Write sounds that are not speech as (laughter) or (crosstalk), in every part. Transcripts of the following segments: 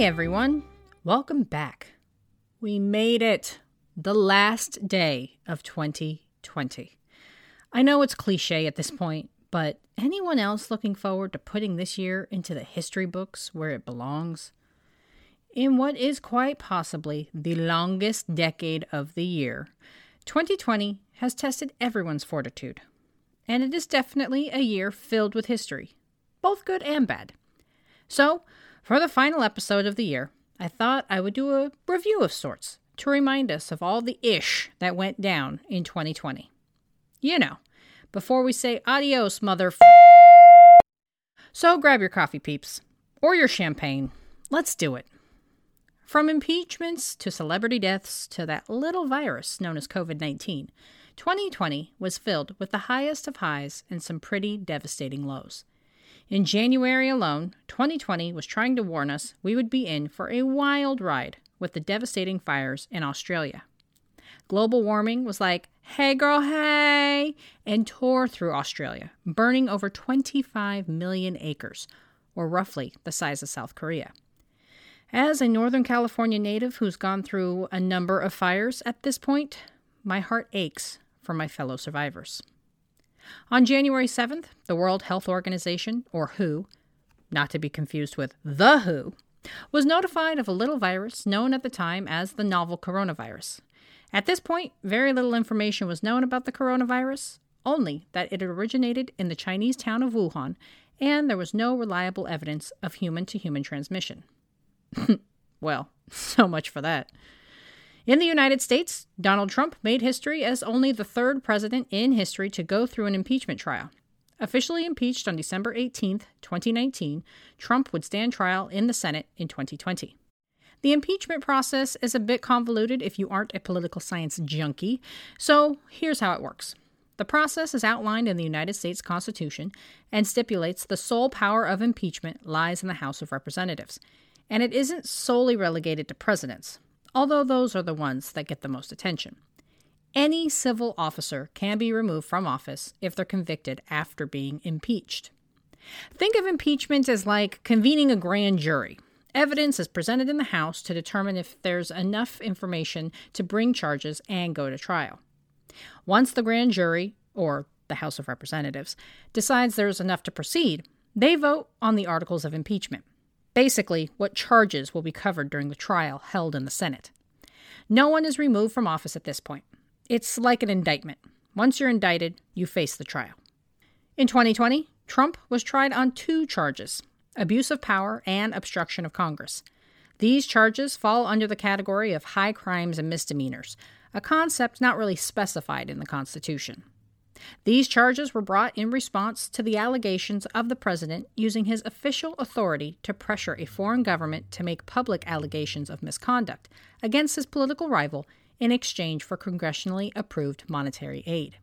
Everyone, welcome back. We made it. The last day of 2020. I know it's cliche at this point, but anyone else looking forward to putting this year into the history books where it belongs? In what is quite possibly the longest decade of the year, 2020 has tested everyone's fortitude. And it is definitely a year filled with history, both good and bad. So, for the final episode of the year, I thought I would do a review of sorts to remind us of all the ish that went down in 2020. You know, before we say adios, mother. So grab your coffee, peeps, or your champagne. Let's do it. From impeachments to celebrity deaths to that little virus known as COVID 19, 2020 was filled with the highest of highs and some pretty devastating lows. In January alone, 2020 was trying to warn us we would be in for a wild ride with the devastating fires in Australia. Global warming was like, hey girl, hey, and tore through Australia, burning over 25 million acres, or roughly the size of South Korea. As a Northern California native who's gone through a number of fires at this point, my heart aches for my fellow survivors. On January 7th, the World Health Organization, or WHO, not to be confused with The WHO, was notified of a little virus known at the time as the novel coronavirus. At this point, very little information was known about the coronavirus, only that it originated in the Chinese town of Wuhan, and there was no reliable evidence of human to human transmission. (laughs) well, (laughs) so much for that. In the United States, Donald Trump made history as only the third president in history to go through an impeachment trial. Officially impeached on December 18, 2019, Trump would stand trial in the Senate in 2020. The impeachment process is a bit convoluted if you aren't a political science junkie, so here's how it works. The process is outlined in the United States Constitution and stipulates the sole power of impeachment lies in the House of Representatives, and it isn't solely relegated to presidents, although those are the ones that get the most attention. Any civil officer can be removed from office if they're convicted after being impeached. Think of impeachment as like convening a grand jury. Evidence is presented in the House to determine if there's enough information to bring charges and go to trial. Once the grand jury, or the House of Representatives, decides there's enough to proceed, they vote on the articles of impeachment. Basically, what charges will be covered during the trial held in the Senate. No one is removed from office at this point. It's like an indictment. Once you're indicted, you face the trial. In 2020, Trump was tried on two charges abuse of power and obstruction of Congress. These charges fall under the category of high crimes and misdemeanors, a concept not really specified in the Constitution. These charges were brought in response to the allegations of the president using his official authority to pressure a foreign government to make public allegations of misconduct against his political rival in exchange for congressionally approved monetary aid.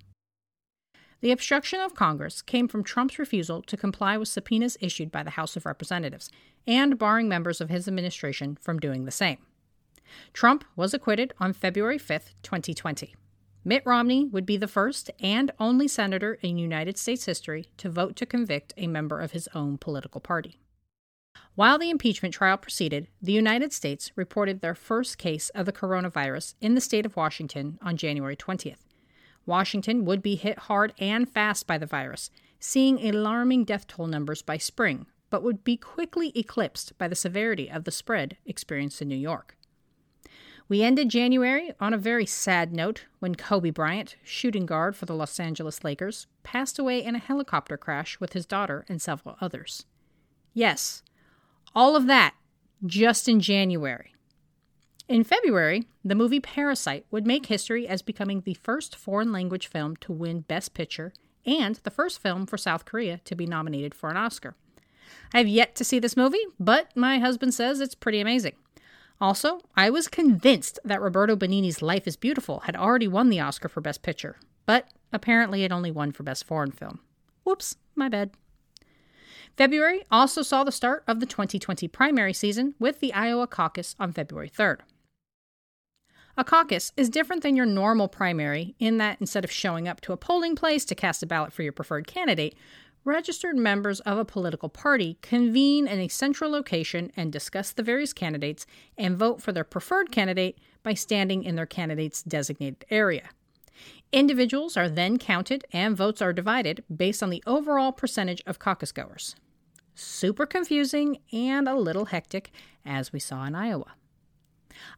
The obstruction of Congress came from Trump's refusal to comply with subpoenas issued by the House of Representatives and barring members of his administration from doing the same. Trump was acquitted on February 5, 2020. Mitt Romney would be the first and only senator in United States history to vote to convict a member of his own political party. While the impeachment trial proceeded, the United States reported their first case of the coronavirus in the state of Washington on January 20th. Washington would be hit hard and fast by the virus, seeing alarming death toll numbers by spring, but would be quickly eclipsed by the severity of the spread experienced in New York. We ended January on a very sad note when Kobe Bryant, shooting guard for the Los Angeles Lakers, passed away in a helicopter crash with his daughter and several others. Yes, all of that just in January. In February, the movie Parasite would make history as becoming the first foreign language film to win Best Picture and the first film for South Korea to be nominated for an Oscar. I have yet to see this movie, but my husband says it's pretty amazing. Also, I was convinced that Roberto Benigni's Life is Beautiful had already won the Oscar for Best Picture, but apparently it only won for Best Foreign Film. Whoops, my bad. February also saw the start of the 2020 primary season with the Iowa caucus on February 3rd. A caucus is different than your normal primary in that instead of showing up to a polling place to cast a ballot for your preferred candidate, registered members of a political party convene in a central location and discuss the various candidates and vote for their preferred candidate by standing in their candidate's designated area. Individuals are then counted and votes are divided based on the overall percentage of caucus goers. Super confusing and a little hectic, as we saw in Iowa.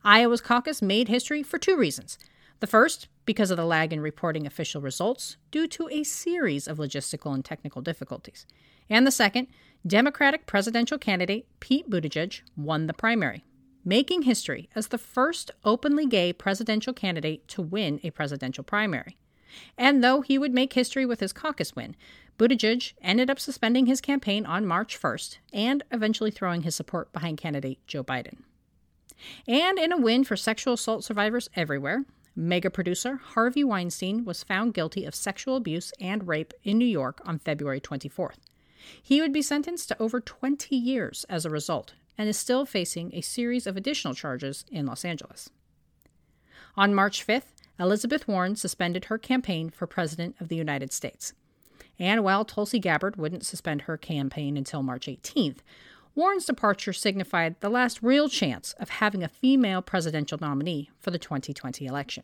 Iowa's caucus made history for two reasons. The first, because of the lag in reporting official results due to a series of logistical and technical difficulties. And the second, Democratic presidential candidate Pete Buttigieg won the primary, making history as the first openly gay presidential candidate to win a presidential primary. And though he would make history with his caucus win, Buttigieg ended up suspending his campaign on March 1st and eventually throwing his support behind candidate Joe Biden. And in a win for sexual assault survivors everywhere, mega producer Harvey Weinstein was found guilty of sexual abuse and rape in New York on February 24th. He would be sentenced to over 20 years as a result and is still facing a series of additional charges in Los Angeles. On March 5th, Elizabeth Warren suspended her campaign for President of the United States. And while Tulsi Gabbard wouldn't suspend her campaign until March 18th, Warren's departure signified the last real chance of having a female presidential nominee for the 2020 election.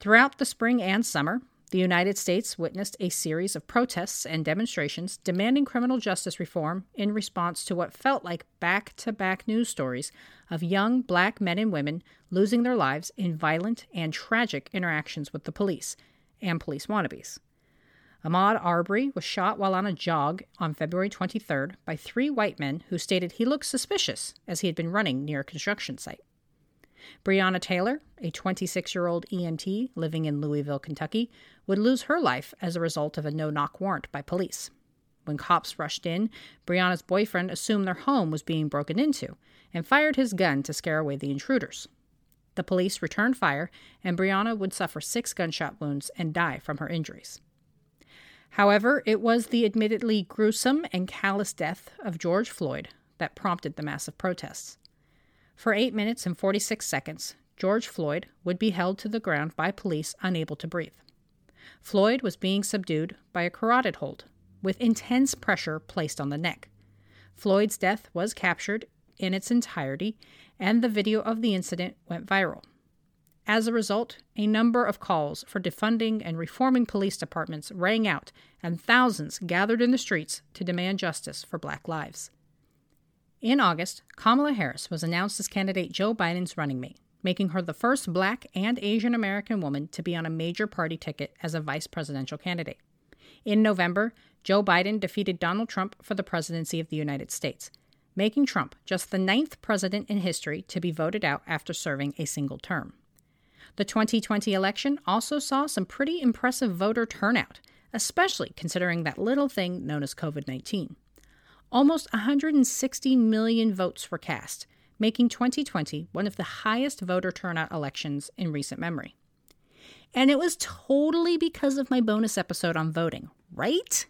Throughout the spring and summer, the United States witnessed a series of protests and demonstrations demanding criminal justice reform in response to what felt like back to back news stories of young black men and women losing their lives in violent and tragic interactions with the police and police wannabes. Ahmaud Arbery was shot while on a jog on February 23rd by three white men who stated he looked suspicious as he had been running near a construction site. Breonna Taylor, a 26 year old EMT living in Louisville, Kentucky, would lose her life as a result of a no knock warrant by police. When cops rushed in, Breonna's boyfriend assumed their home was being broken into and fired his gun to scare away the intruders. The police returned fire, and Breonna would suffer six gunshot wounds and die from her injuries. However, it was the admittedly gruesome and callous death of George Floyd that prompted the massive protests. For 8 minutes and 46 seconds, George Floyd would be held to the ground by police unable to breathe. Floyd was being subdued by a carotid hold, with intense pressure placed on the neck. Floyd's death was captured in its entirety, and the video of the incident went viral. As a result, a number of calls for defunding and reforming police departments rang out, and thousands gathered in the streets to demand justice for black lives. In August, Kamala Harris was announced as candidate Joe Biden's running mate, making her the first black and Asian American woman to be on a major party ticket as a vice presidential candidate. In November, Joe Biden defeated Donald Trump for the presidency of the United States, making Trump just the ninth president in history to be voted out after serving a single term. The 2020 election also saw some pretty impressive voter turnout, especially considering that little thing known as COVID 19. Almost 160 million votes were cast, making 2020 one of the highest voter turnout elections in recent memory. And it was totally because of my bonus episode on voting, right?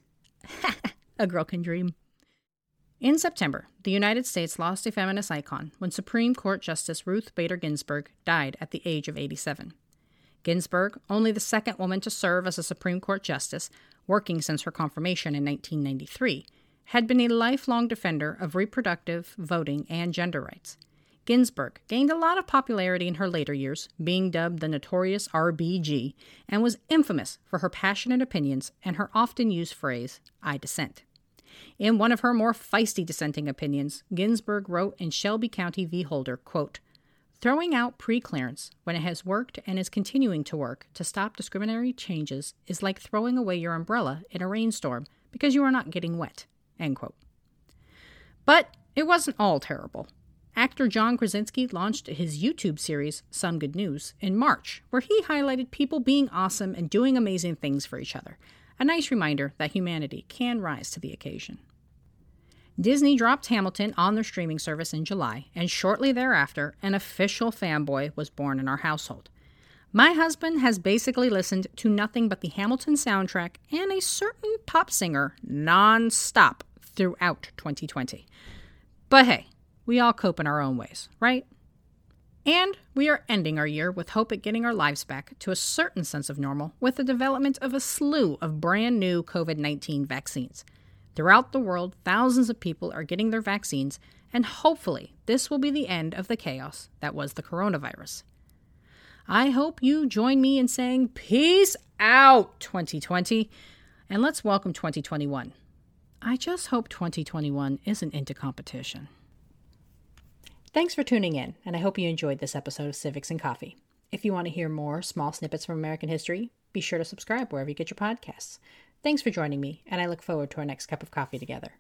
(laughs) a girl can dream. In September, the United States lost a feminist icon when Supreme Court Justice Ruth Bader Ginsburg died at the age of 87. Ginsburg, only the second woman to serve as a Supreme Court justice, working since her confirmation in 1993, had been a lifelong defender of reproductive, voting, and gender rights. Ginsburg gained a lot of popularity in her later years, being dubbed the notorious RBG, and was infamous for her passionate opinions and her often used phrase, I dissent. In one of her more feisty dissenting opinions, Ginsburg wrote in Shelby County v. Holder, quote, Throwing out pre-clearance when it has worked and is continuing to work to stop discriminatory changes is like throwing away your umbrella in a rainstorm because you are not getting wet. End quote. But it wasn't all terrible. Actor John Krasinski launched his YouTube series, Some Good News, in March, where he highlighted people being awesome and doing amazing things for each other, a nice reminder that humanity can rise to the occasion. Disney dropped Hamilton on their streaming service in July, and shortly thereafter, an official fanboy was born in our household. My husband has basically listened to nothing but the Hamilton soundtrack and a certain pop singer non-stop throughout 2020. But hey, we all cope in our own ways, right? And we are ending our year with hope at getting our lives back to a certain sense of normal with the development of a slew of brand new COVID 19 vaccines. Throughout the world, thousands of people are getting their vaccines, and hopefully, this will be the end of the chaos that was the coronavirus. I hope you join me in saying peace out 2020, and let's welcome 2021. I just hope 2021 isn't into competition. Thanks for tuning in, and I hope you enjoyed this episode of Civics and Coffee. If you want to hear more small snippets from American history, be sure to subscribe wherever you get your podcasts. Thanks for joining me, and I look forward to our next cup of coffee together.